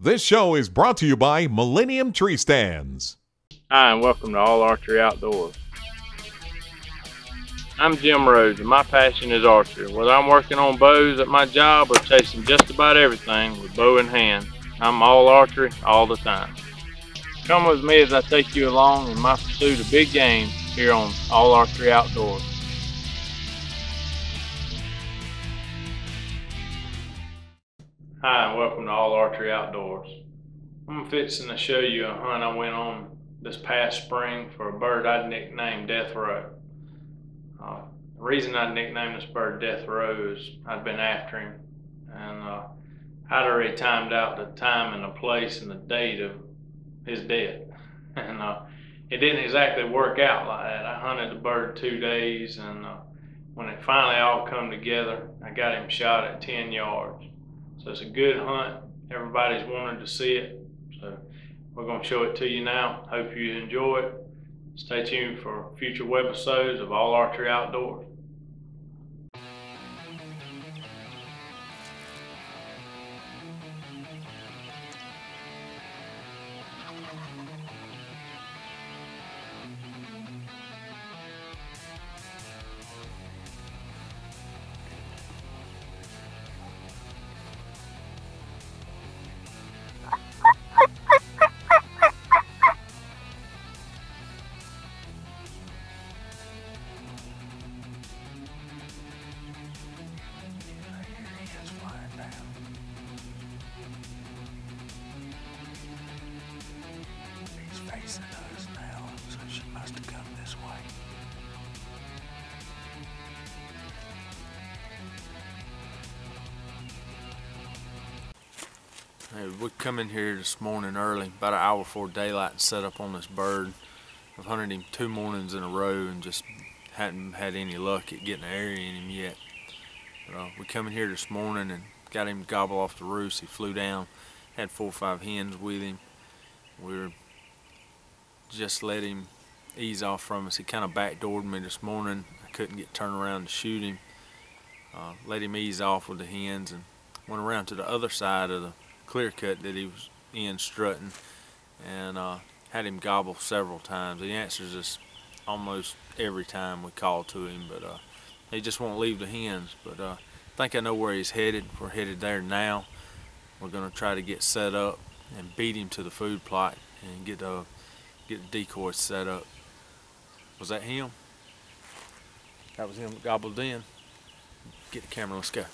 This show is brought to you by Millennium Tree Stands. Hi, and welcome to All Archery Outdoors. I'm Jim Rhodes, and my passion is archery. Whether I'm working on bows at my job or chasing just about everything with bow in hand, I'm all archery all the time. Come with me as I take you along in my pursuit of big game here on All Archery Outdoors. Hi, and welcome to All Archery Outdoors. I'm fixing to show you a hunt I went on this past spring for a bird I'd nicknamed Death Row. Uh, the reason I nicknamed this bird Death Row is I'd been after him, and uh, I'd already timed out the time and the place and the date of his death, and uh, it didn't exactly work out like that. I hunted the bird two days, and uh, when it finally all come together, I got him shot at 10 yards. So it's a good hunt. Everybody's wanted to see it. So we're going to show it to you now. Hope you enjoy it. Stay tuned for future webisodes of All Archery Outdoors. Hey, we come in here this morning early, about an hour before daylight, and set up on this bird. I've hunted him two mornings in a row and just hadn't had any luck at getting an area in him yet. But, uh, we come in here this morning and got him to gobble off the roost. He flew down, had four or five hens with him. We were just let him ease off from us. He kind of backdoored me this morning. I couldn't get turned around to shoot him. Uh, let him ease off with the hens and went around to the other side of the clear cut that he was in strutting and uh, had him gobble several times. He answers us almost every time we call to him, but uh, he just won't leave the hens. But uh, I think I know where he's headed. We're headed there now. We're going to try to get set up and beat him to the food plot and get uh, get the decoys set up. Was that him? That was him that gobbled in. Get the camera, let's go.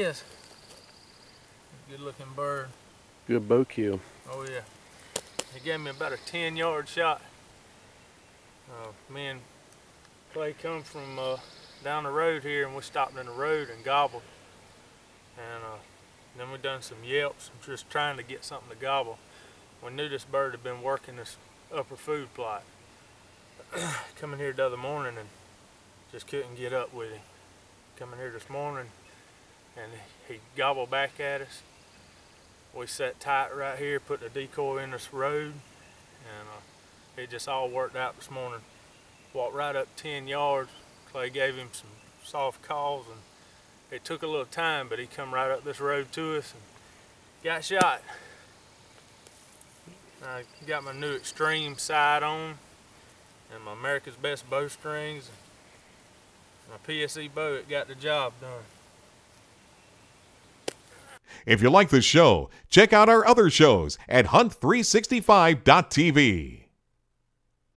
Is. Good looking bird. Good bow kill. Oh yeah. He gave me about a 10 yard shot. Uh, me and Clay come from uh, down the road here and we stopped in the road and gobbled. And uh, then we done some yelps, just trying to get something to gobble. We knew this bird had been working this upper food plot. Coming here the other morning and just couldn't get up with him. Coming here this morning and he gobbled back at us. We sat tight right here, put the decoy in this road, and uh, it just all worked out this morning. Walked right up 10 yards. Clay gave him some soft calls and it took a little time, but he come right up this road to us and got shot. I got my new extreme sight on and my America's Best bowstrings. And my PSE bow, it got the job done. If you like this show, check out our other shows at hunt365.tv.